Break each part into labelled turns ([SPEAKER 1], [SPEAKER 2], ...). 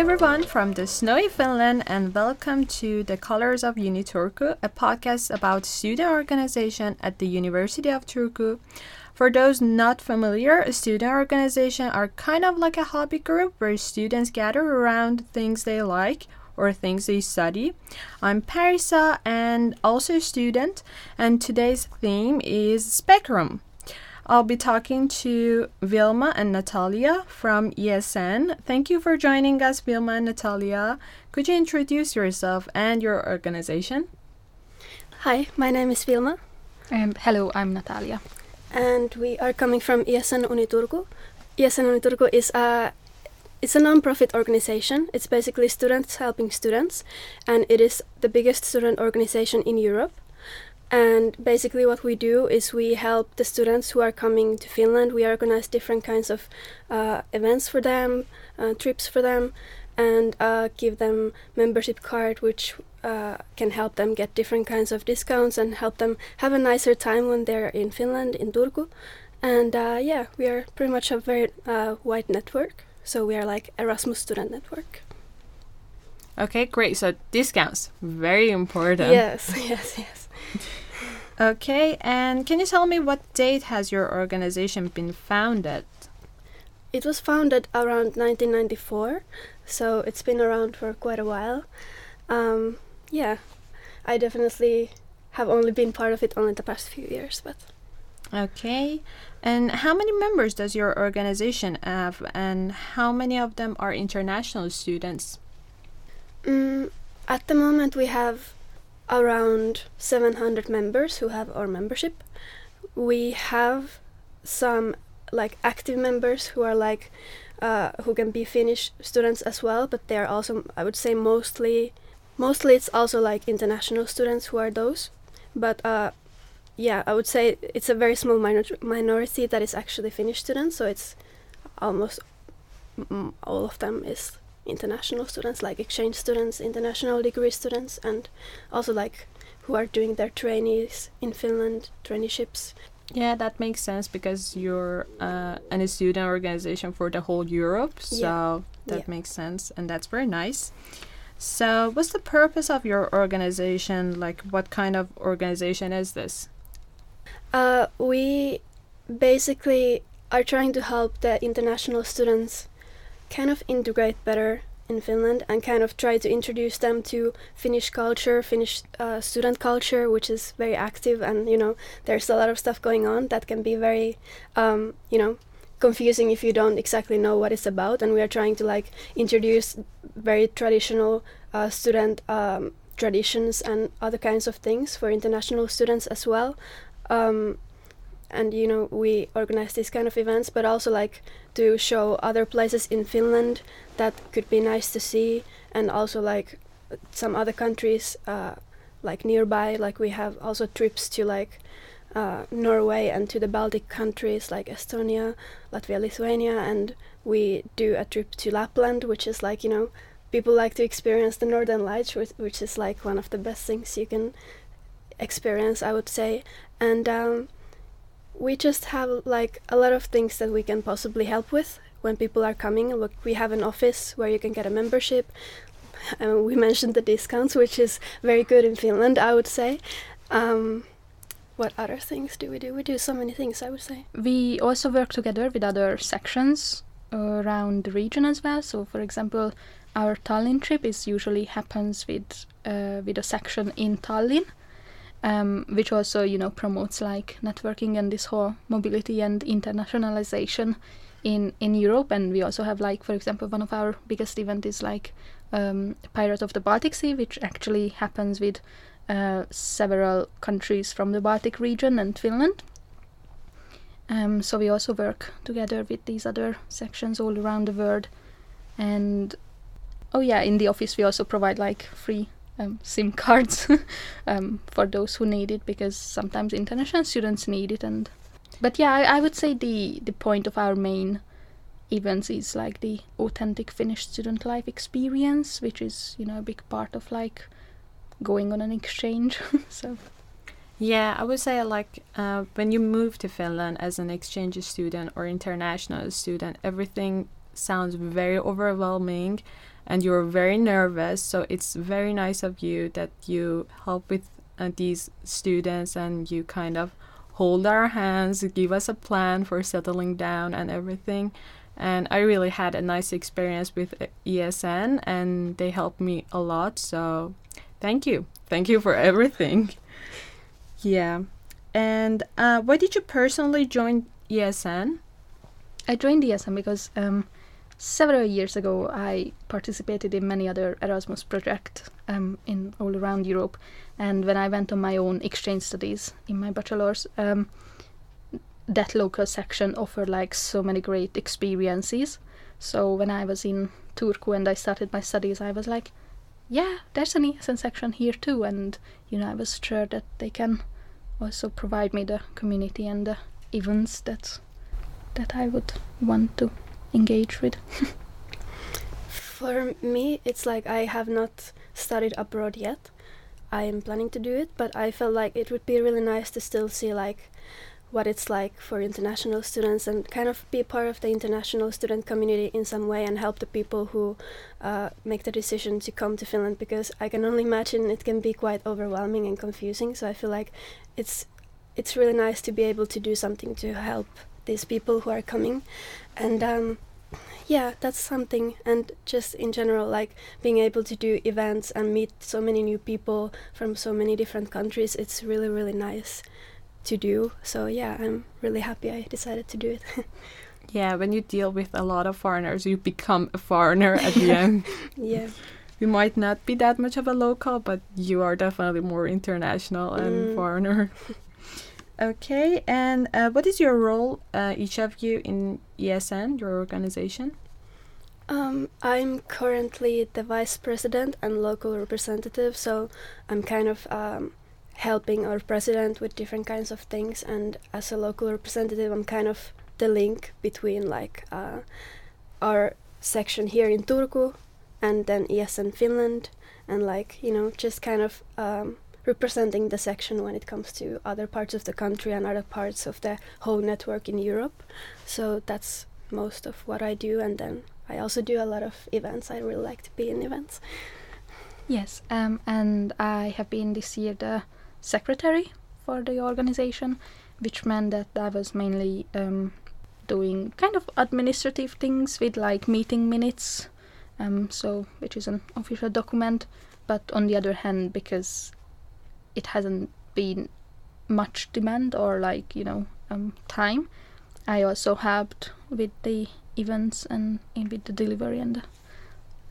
[SPEAKER 1] everyone from the snowy Finland, and welcome to the Colors of Uniturku, a podcast about student organization at the University of Turku. For those not familiar, a student organization are kind of like a hobby group where students gather around things they like or things they study. I'm Parisa and also a student, and today's theme is Spectrum. I'll be talking to Vilma and Natalia from ESN. Thank you for joining us, Vilma and Natalia. Could you introduce yourself and your organization?
[SPEAKER 2] Hi, my name is Vilma.
[SPEAKER 3] Um, hello, I'm Natalia.
[SPEAKER 2] And we are coming from ESN Uniturku. ESN Uniturku is a it's a non-profit organization. It's basically students helping students, and it is the biggest student organization in Europe. And basically, what we do is we help the students who are coming to Finland. We organize different kinds of uh, events for them, uh, trips for them, and uh, give them membership card, which uh, can help them get different kinds of discounts and help them have a nicer time when they're in Finland, in Turku. And uh, yeah, we are pretty much a very uh, wide network. So we are like Erasmus student network.
[SPEAKER 1] Okay, great. So discounts, very important.
[SPEAKER 2] Yes, yes, yes.
[SPEAKER 1] Okay, and can you tell me what date has your organization been founded?
[SPEAKER 2] It was founded around 1994, so it's been around for quite a while. Um, yeah, I definitely have only been part of it only the past few years, but.
[SPEAKER 1] Okay, and how many members does your organization have, and how many of them are international students?
[SPEAKER 2] Mm, at the moment, we have around 700 members who have our membership. We have some like active members who are like uh, who can be Finnish students as well, but they are also I would say mostly mostly it's also like international students who are those. But uh, yeah, I would say it's a very small minor minority that is actually Finnish students, so it's almost all of them is international students, like exchange students, international degree students, and also like who are doing their trainees in Finland, traineeships.
[SPEAKER 1] Yeah, that makes sense because you're uh, an, a student organization for the whole Europe, so yeah. that yeah. makes sense, and that's very nice. So, what's the purpose of your organization? Like, what kind of organization is this?
[SPEAKER 2] Uh, we basically are trying to help the international students kind of integrate better in Finland and kind of try to introduce them to Finnish culture, Finnish uh, student culture, which is very active, and you know, there's a lot of stuff going on that can be very, um, you know, confusing if you don't exactly know what it's about. And we are trying to like introduce very traditional uh, student um, traditions and other kinds of things for international students as well. Um, and you know we organize these kind of events but also like to show other places in finland that could be nice to see and also like some other countries uh, like nearby. Like we have also trips to like uh, norway and to the baltic countries like estonia latvia lithuania and we do a trip to lapland which is like you know people like to experience the northern lights which, which is like one of the best things you can experience i would say. And um, we just have like a lot of things that we can possibly help with when people are coming. Look, we have an office where you can get a membership. And we mentioned the discounts, which is very good in Finland, I would say. Um, what other things do we do? We do so many things, I would say.
[SPEAKER 3] We also work together with other sections around the region as well. So, for example, our Tallinn trip is usually happens with uh, with a section in Tallinn, um, which also you know promotes like networking and this whole mobility and internationalization in in Europe. And we also have like for example one of our biggest event is like um, Pirate of the Baltic Sea, which actually happens with uh, several countries from the Baltic region and Finland. Um, so we also work together with these other sections all around the world. And oh yeah, in the office we also provide like free um, SIM cards um, for those who need it because sometimes international students need it. And but yeah, I, I would say the the point of our main events is like the authentic Finnish student life experience, which is you know a big part of like going on an exchange. so.
[SPEAKER 1] Yeah, I would say like uh, when you move to Finland as an exchange student or international student, everything sounds very overwhelming and you're very nervous. So it's very nice of you that you help with uh, these students and you kind of hold our hands, give us a plan for settling down and everything. And I really had a nice experience with uh, ESN and they helped me a lot. So thank you. Thank you for everything. yeah. And uh, why did you personally join ESN?
[SPEAKER 3] I joined ESN because um, several years ago I participated in many other Erasmus projects um, in all around Europe, and when I went on my own exchange studies in my bachelor's, um, that local section offered like so many great experiences. So when I was in Turku and I started my studies, I was like, yeah, there's an ESN section here too, and you know I was sure that they can also provide me the community and the events that that I would want to engage with.
[SPEAKER 2] For me, it's like I have not studied abroad yet. I am planning to do it, but I felt like it would be really nice to still see like what it's like for international students and kind of be part of the international student community in some way and help the people who uh, make the decision to come to Finland because I can only imagine it can be quite overwhelming and confusing. So I feel like it's it's really nice to be able to do something to help these people who are coming, and um, yeah, that's something. And just in general, like being able to do events and meet so many new people from so many different countries, it's really really nice to do. So yeah, I'm really happy I decided to do it.
[SPEAKER 1] yeah, when you deal with a lot of foreigners, you become a foreigner at the end.
[SPEAKER 2] yeah.
[SPEAKER 1] You might not be that much of a local, but you are definitely more international and
[SPEAKER 2] Mm.
[SPEAKER 1] foreigner. okay, and uh, what is your role, uh, each of you, in ESN, your organization?
[SPEAKER 2] Um, I'm currently the vice president and local representative, so I'm kind of um, helping our president with different kinds of things. And as a local representative, I'm kind of the link between like uh, our section here in Turku and then ESN Finland, and like you know just kind of um, representing the section when it comes to other parts of the country and other parts of the whole network in Europe. So that's most of what I do, and then I also do a lot of events. I really like to be in events.
[SPEAKER 3] Yes, um, and I have been this year the secretary for the organization, which meant that I was mainly um, doing kind of administrative things with like meeting minutes, um, so which is an official document. But on the other hand, because it hasn't been much demand or like you know um, time, I also helped with the events and with the delivery and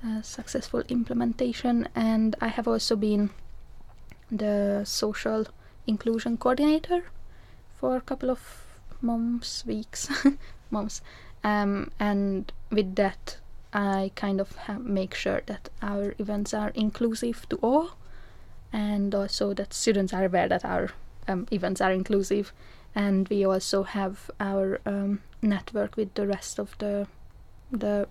[SPEAKER 3] uh, successful implementation. And I have also been the social inclusion coordinator for a couple of months, weeks, months. Um, and with that, I kind of make sure that our events are inclusive to all, and also that students are aware that our um, events are inclusive. And we also have our um, network with the rest of the the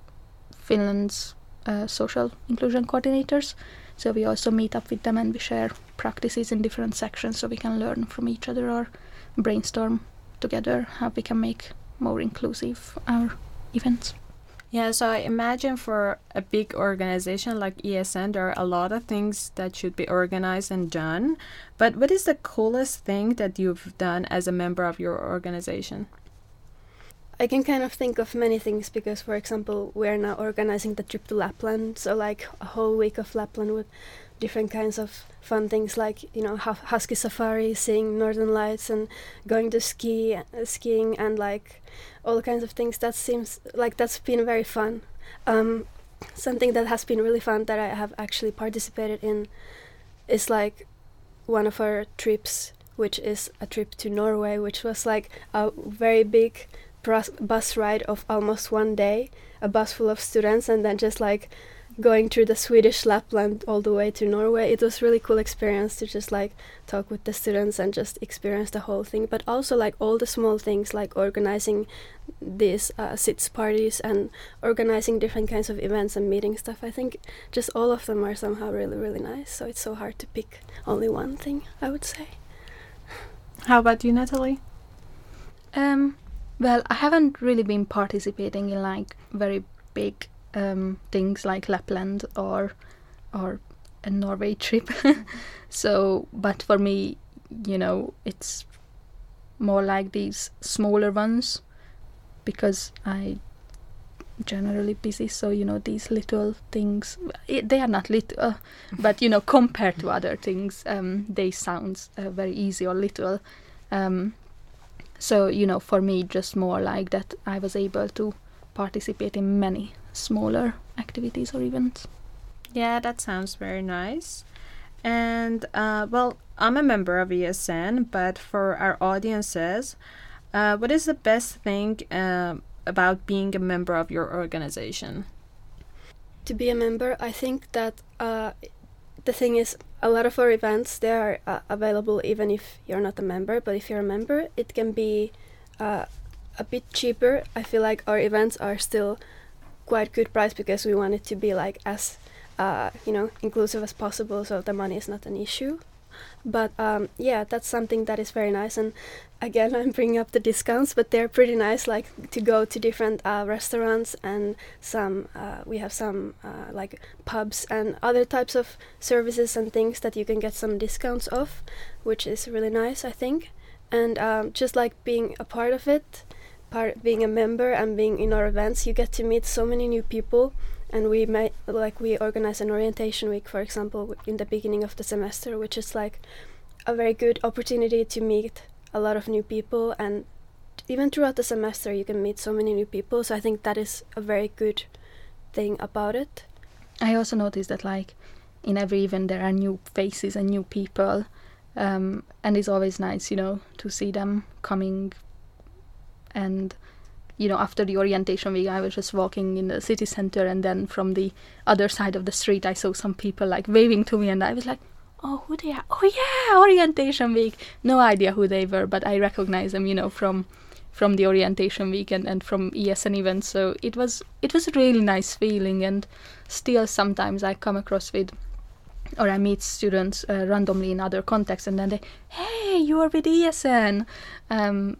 [SPEAKER 3] Finland's uh, social inclusion coordinators. So we also meet up with them and we share practices in different sections so we can learn from each other or brainstorm together how we can make more inclusive our events.
[SPEAKER 1] Yeah, so I imagine for a big organization like ESN, there are a lot of things that should be organized and done. But what is the coolest thing that you've done as a member of your organization?
[SPEAKER 2] I can kind of think of many things because, for example, we are now organizing the trip to Lapland, so like a whole week of Lapland with different kinds of fun things like you know husky safari, seeing northern lights, and going to ski, uh, skiing, and like all kinds of things. That seems like that's been very fun. Um, something that has been really fun that I have actually participated in is like one of our trips, which is a trip to Norway, which was like a very big bus, bus ride of almost one day, a bus full of students, and then just like going through the Swedish Lapland all the way to Norway. It was really cool experience to just like talk with the students and just experience the whole thing. But also like all the small things like organizing these uh, sits parties and organizing different kinds of events and meeting stuff. I think just all of them are somehow really really nice. So it's so hard to pick only one thing. I would say.
[SPEAKER 1] How about you, Natalie?
[SPEAKER 3] Um, well, I haven't really been participating in like very big um, things like Lapland or or a Norway trip. so, but for me, you know, it's more like these smaller ones because I generally busy so you know these little things it, they are not little but you know compared to other things um, they sound uh, very easy or little um, so you know for me just more like that i was able to participate in many smaller activities or events
[SPEAKER 1] yeah that sounds very nice and uh, well i'm a member of esn but for our audiences uh, what is the best thing um, about being a member of your organization?
[SPEAKER 2] To be a member, I think that uh, the thing is, a lot of our events they are uh, available even if you're not a member. But if you're a member, it can be uh, a bit cheaper. I feel like our events are still quite good price because we want it to be like as uh, you know inclusive as possible, so the money is not an issue. But um, yeah, that's something that is very nice. And again, I'm bringing up the discounts, but they're pretty nice. Like to go to different uh, restaurants and some, uh, we have some uh, like pubs and other types of services and things that you can get some discounts off, which is really nice, I think. And um, just like being a part of it, part being a member and being in our events, you get to meet so many new people. And we may like we organize an orientation week for example in the beginning of the semester which is like a very good opportunity to meet a lot of new people. And even throughout the semester you can meet so many new people. So i think that is a very good thing about it.
[SPEAKER 3] I also noticed that like in every event there are new faces and new people. Um, and it's always nice you know to see them coming and you know, after the orientation week, I was just walking in the city center, and then from the other side of the street, I saw some people like waving to me, and I was like, "Oh, who they are? Oh yeah, orientation week." No idea who they were, but I recognize them, you know, from from the orientation week and, and from ESN events. So it was it was a really nice feeling, and still sometimes I come across with or I meet students uh, randomly in other contexts, and then they, hey, you are with ESN. Um,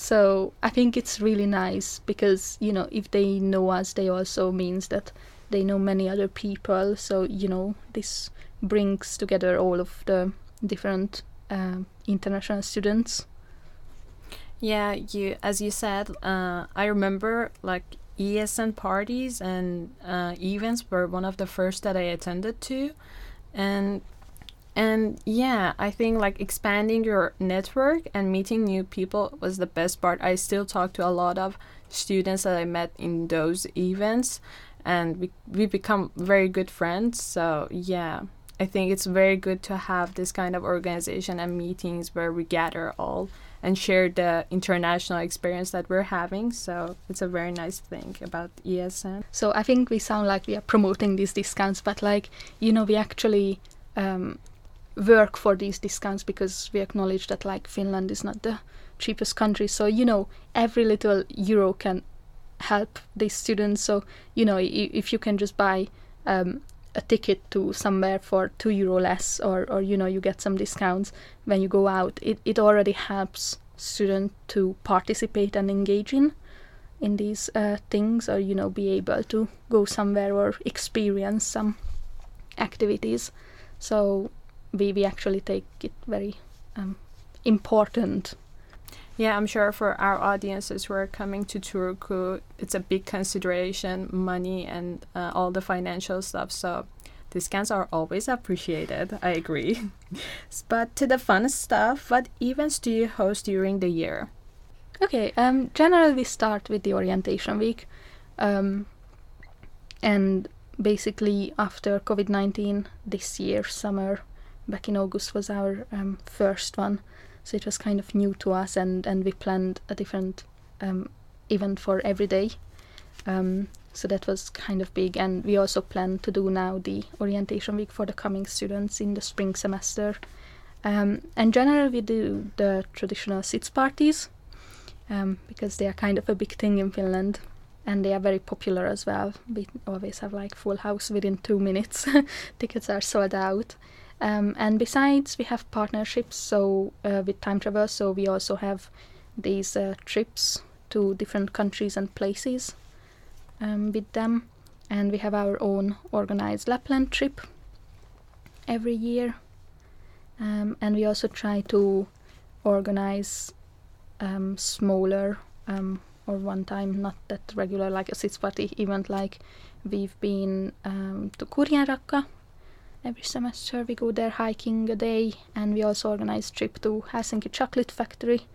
[SPEAKER 3] so I think it's really nice because you know if they know us, they also means that they know many other people. So you know this brings together all of the different uh, international students.
[SPEAKER 1] Yeah, you as you said, uh, I remember like ESN parties and uh, events were one of the first that I attended to, and and yeah i think like expanding your network and meeting new people was the best part. I still talk to a lot of students that i met in those events and we, we become very good friends. So yeah i think it's very good to have this kind of organization and meetings where we gather all and share the international experience that we're having. So it's a very nice thing about esn
[SPEAKER 3] so i think we sound like we are promoting these discounts but like you know we actually um, work for these discounts because we acknowledge that like Finland is not the cheapest country. So you know every little euro can help these students. So you know if you can just buy um, a ticket to somewhere for two euro less, or or you know you get some discounts when you go out, it it already helps students to participate and engage in in these uh, things, or you know be able to go somewhere or experience some activities. So we, we actually take it very um, important.
[SPEAKER 1] Yeah, I'm sure for our audiences who are coming to Turku, it's a big consideration, money and uh, all the financial stuff. So discounts are always appreciated. I agree. but to the fun stuff, what events do you host during the year?
[SPEAKER 3] Okay, um, generally we start with the orientation week, um, and basically after COVID nineteen this year summer back in August was our um, first one, so it was kind of new to us, and and we planned a different um, event for every day. Um, so that was kind of big, and we also plan to do now the orientation week for the coming students in the spring semester. Um, and generally, we do the traditional sits parties um, because they are kind of a big thing in Finland and they are very popular as well. We always have like full house within two minutes. Tickets are sold out. Um, and besides, we have partnerships so uh, with time travel. So we also have these uh, trips to different countries and places. um, with them, and we have our own organized Lapland trip every year. Um, and we also try to organize um, smaller um, or one time not that regular like a sits party event like we've been um, to Kurjenrahka every semester we go there hiking a day and we also organize trip to Helsinki chocolate factory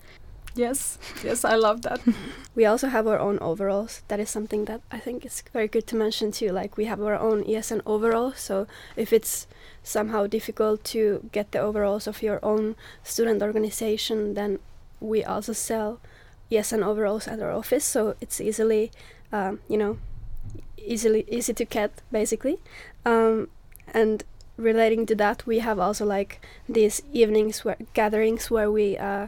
[SPEAKER 1] Yes, yes, I love that.
[SPEAKER 2] We also have our own overalls. That is something that I think is very good to mention too. Like we have our own ESN overall. So if it's somehow difficult to get the overalls of your own student organization, then we also sell ESN overalls at our office. So it's easily, um, you know, easily easy to get basically. Um, and relating to that, we have also like these evenings where gatherings where we. Uh,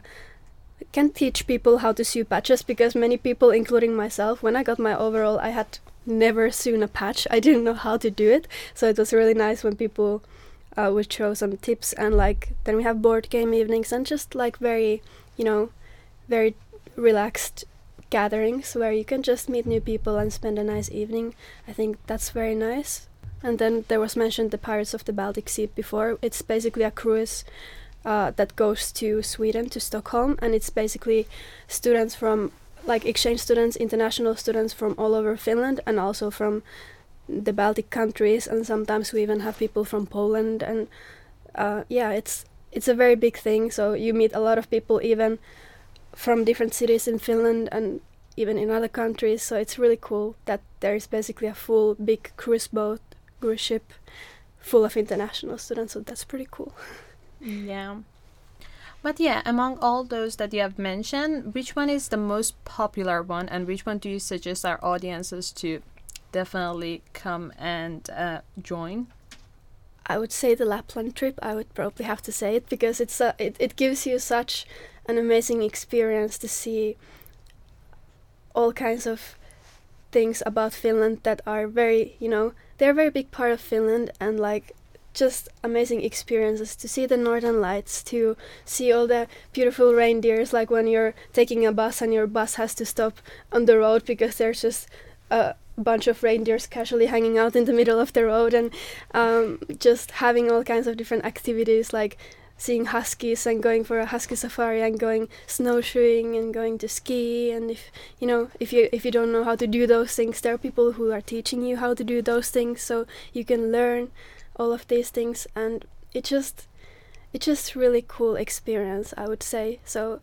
[SPEAKER 2] can teach people how to sew patches because many people, including myself, when I got my overall, I had never sewn a patch. I didn't know how to do it, so it was really nice when people uh, would show some tips. And like then we have board game evenings and just like very, you know, very relaxed gatherings where you can just meet new people and spend a nice evening. I think that's very nice. And then there was mentioned the Pirates of the Baltic Sea before. It's basically a cruise uh, that goes to Sweden to Stockholm, and it's basically students from like exchange students, international students from all over Finland, and also from the Baltic countries, and sometimes we even have people from Poland, and uh, yeah, it's it's a very big thing. So you meet a lot of people, even from different cities in Finland and even in other countries. So it's really cool that there is basically a full big cruise boat, cruise ship, full of international students. So that's pretty cool.
[SPEAKER 1] Yeah. But yeah, among all those that you have mentioned, which one is the most popular one, and which one do you suggest our audiences to definitely come and uh, join?
[SPEAKER 2] I would say the Lapland trip. I would probably have to say it because it's a, it, it gives you such an amazing experience to see all kinds of things about Finland that are very, you know, they're a very big part of Finland and like just amazing experiences to see the northern lights to see all the beautiful reindeers like when you're taking a bus and your bus has to stop on the road because there's just a bunch of reindeers casually hanging out in the middle of the road and um, just having all kinds of different activities like seeing huskies and going for a husky safari and going snowshoeing and going to ski. And if you know if you if you don't know how to do those things there are people who are teaching you how to do those things. So you can learn all of these things. And it just it's just really cool experience i would say. So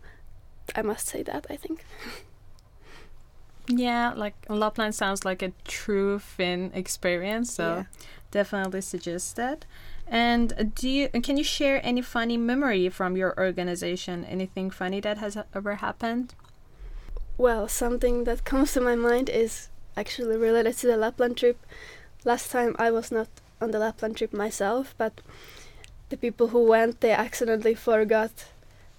[SPEAKER 2] i must say that i think.
[SPEAKER 1] Yeah like lapland sounds like a true finn experience. So
[SPEAKER 2] Yeah.
[SPEAKER 1] definitely suggest that and do you can you share any funny memory from your organization? Anything funny that has ever happened?
[SPEAKER 2] Well something that comes to my mind is actually related to the lapland trip. Last time i was not on the lapland trip myself but the people who went they accidentally forgot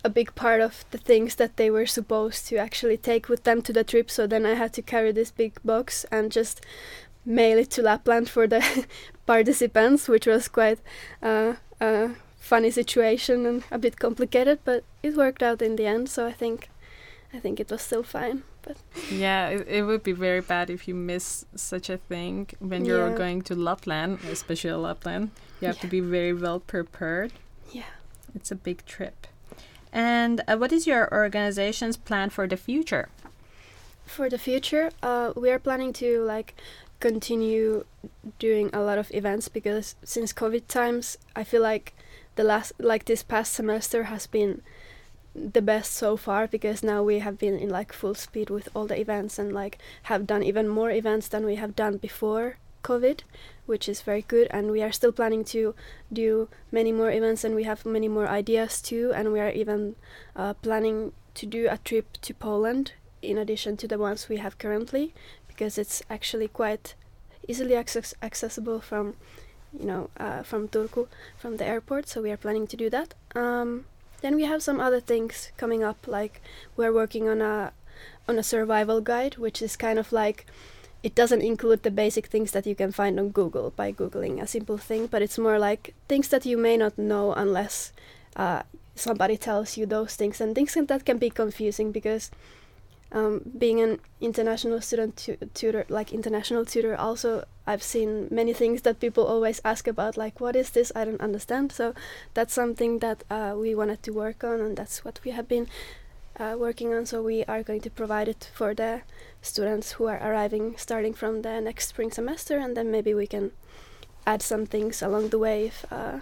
[SPEAKER 2] a big part of the things that they were supposed to actually take with them to the trip. So then i had to carry this big box and just mail it to lapland for the participants which was quite uh, a funny situation and a bit complicated but it worked out in the end so i think i think it was still fine but
[SPEAKER 1] yeah it, it would be very bad if you miss such a thing when you're
[SPEAKER 2] Yeah.
[SPEAKER 1] going to lapland especially lapland. You have to be very well prepared.
[SPEAKER 2] Yeah.
[SPEAKER 1] It's a big trip. And uh, what is your organization's plan for the future?
[SPEAKER 2] For the future uh, we are planning to like continue doing a lot of events because since covid times i feel like the last like this past semester has been the best so far because now we have been in like full speed with all the events and like have done even more events than we have done before covid which is very good. And we are still planning to do many more events and we have many more ideas too. And we are even uh, planning to do a trip to poland in addition to the ones we have currently because it's actually quite easily access- accessible from you know uh, from Turku from the airport so we are planning to do that. Um, then we have some other things coming up like we're working on a on a survival guide which is kind of like it doesn't include the basic things that you can find on Google by googling a simple thing but it's more like things that you may not know unless uh, somebody tells you those things and things that can be confusing because um, being an international student tu- tutor, like international tutor, also I've seen many things that people always ask about, like what is this? I don't understand. So that's something that uh, we wanted to work on, and that's what we have been uh, working on. So we are going to provide it for the students who are arriving, starting from the next spring semester, and then maybe we can add some things along the way if uh,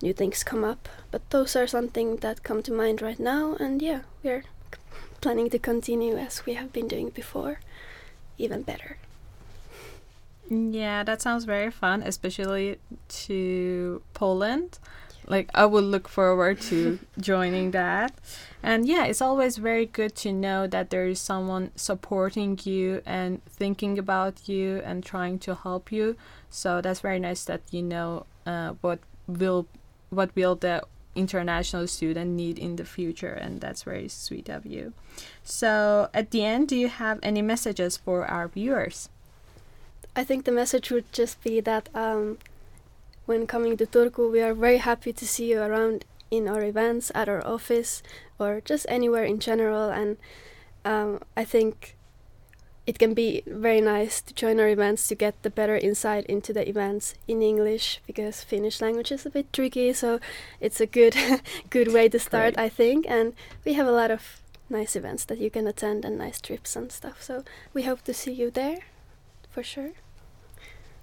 [SPEAKER 2] new things come up. But those are something that come to mind right now, and yeah, we're planning to continue as we have been doing before, even better.
[SPEAKER 1] Yeah, that sounds very fun, especially to Poland. Like I would look forward to joining that. And yeah, it's always very good to know that there is someone supporting you and thinking about you and trying to help you. So that's very nice that you know uh, what will what will the international student need in the future and that's very sweet of you. So at the end, do you have any messages for our viewers?
[SPEAKER 2] I think the message would just be that um, when coming to Turku, we are very happy to see you around in our events, at our office, or just anywhere in general. And um, I think it can be very nice to join our events to get the better insight into the events in English because Finnish language is a bit tricky. So it's a good, good way to start,
[SPEAKER 1] Great.
[SPEAKER 2] I think. And we have a lot of nice events that you can attend and nice trips and stuff. So we hope to see you there, for sure.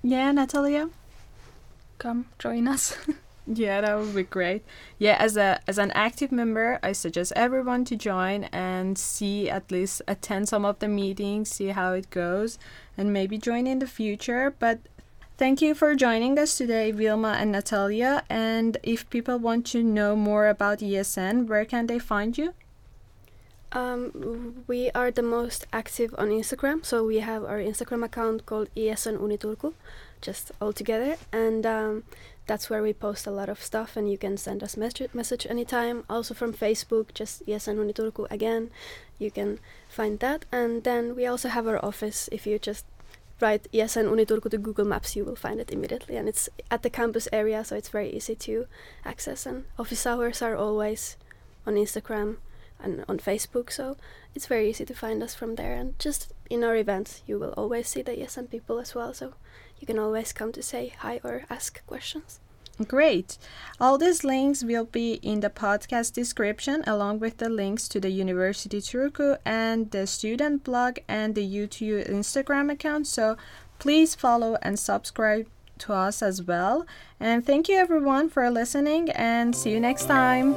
[SPEAKER 1] Yeah, Natalia.
[SPEAKER 3] Come join us.
[SPEAKER 1] Yeah, that would be great. Yeah, as a as an active member, I suggest everyone to join and see at least attend some of the meetings, see how it goes, and maybe join in the future. But thank you for joining us today, Vilma and Natalia. And if people want to know more about ESN, where can they find you?
[SPEAKER 2] Um, we are the most active on Instagram, so we have our Instagram account called ESN Uniturku, just all together, and um, that's where we post a lot of stuff. And you can send us message message anytime. Also from Facebook, just ESN Uniturku again, you can find that. And then we also have our office. If you just write ESN Uniturku to Google Maps, you will find it immediately, and it's at the campus area, so it's very easy to access. And office hours are always on Instagram and on Facebook, so it's very easy to find us from there. And just in our events, you will always see the ESN people as well, so you can always come to say hi or ask questions.
[SPEAKER 1] Great. All these links will be in the podcast description, along with the links to the University Turku and the student blog and the YouTube Instagram account. So please follow and subscribe to us as well. And thank you everyone for listening and see you next time.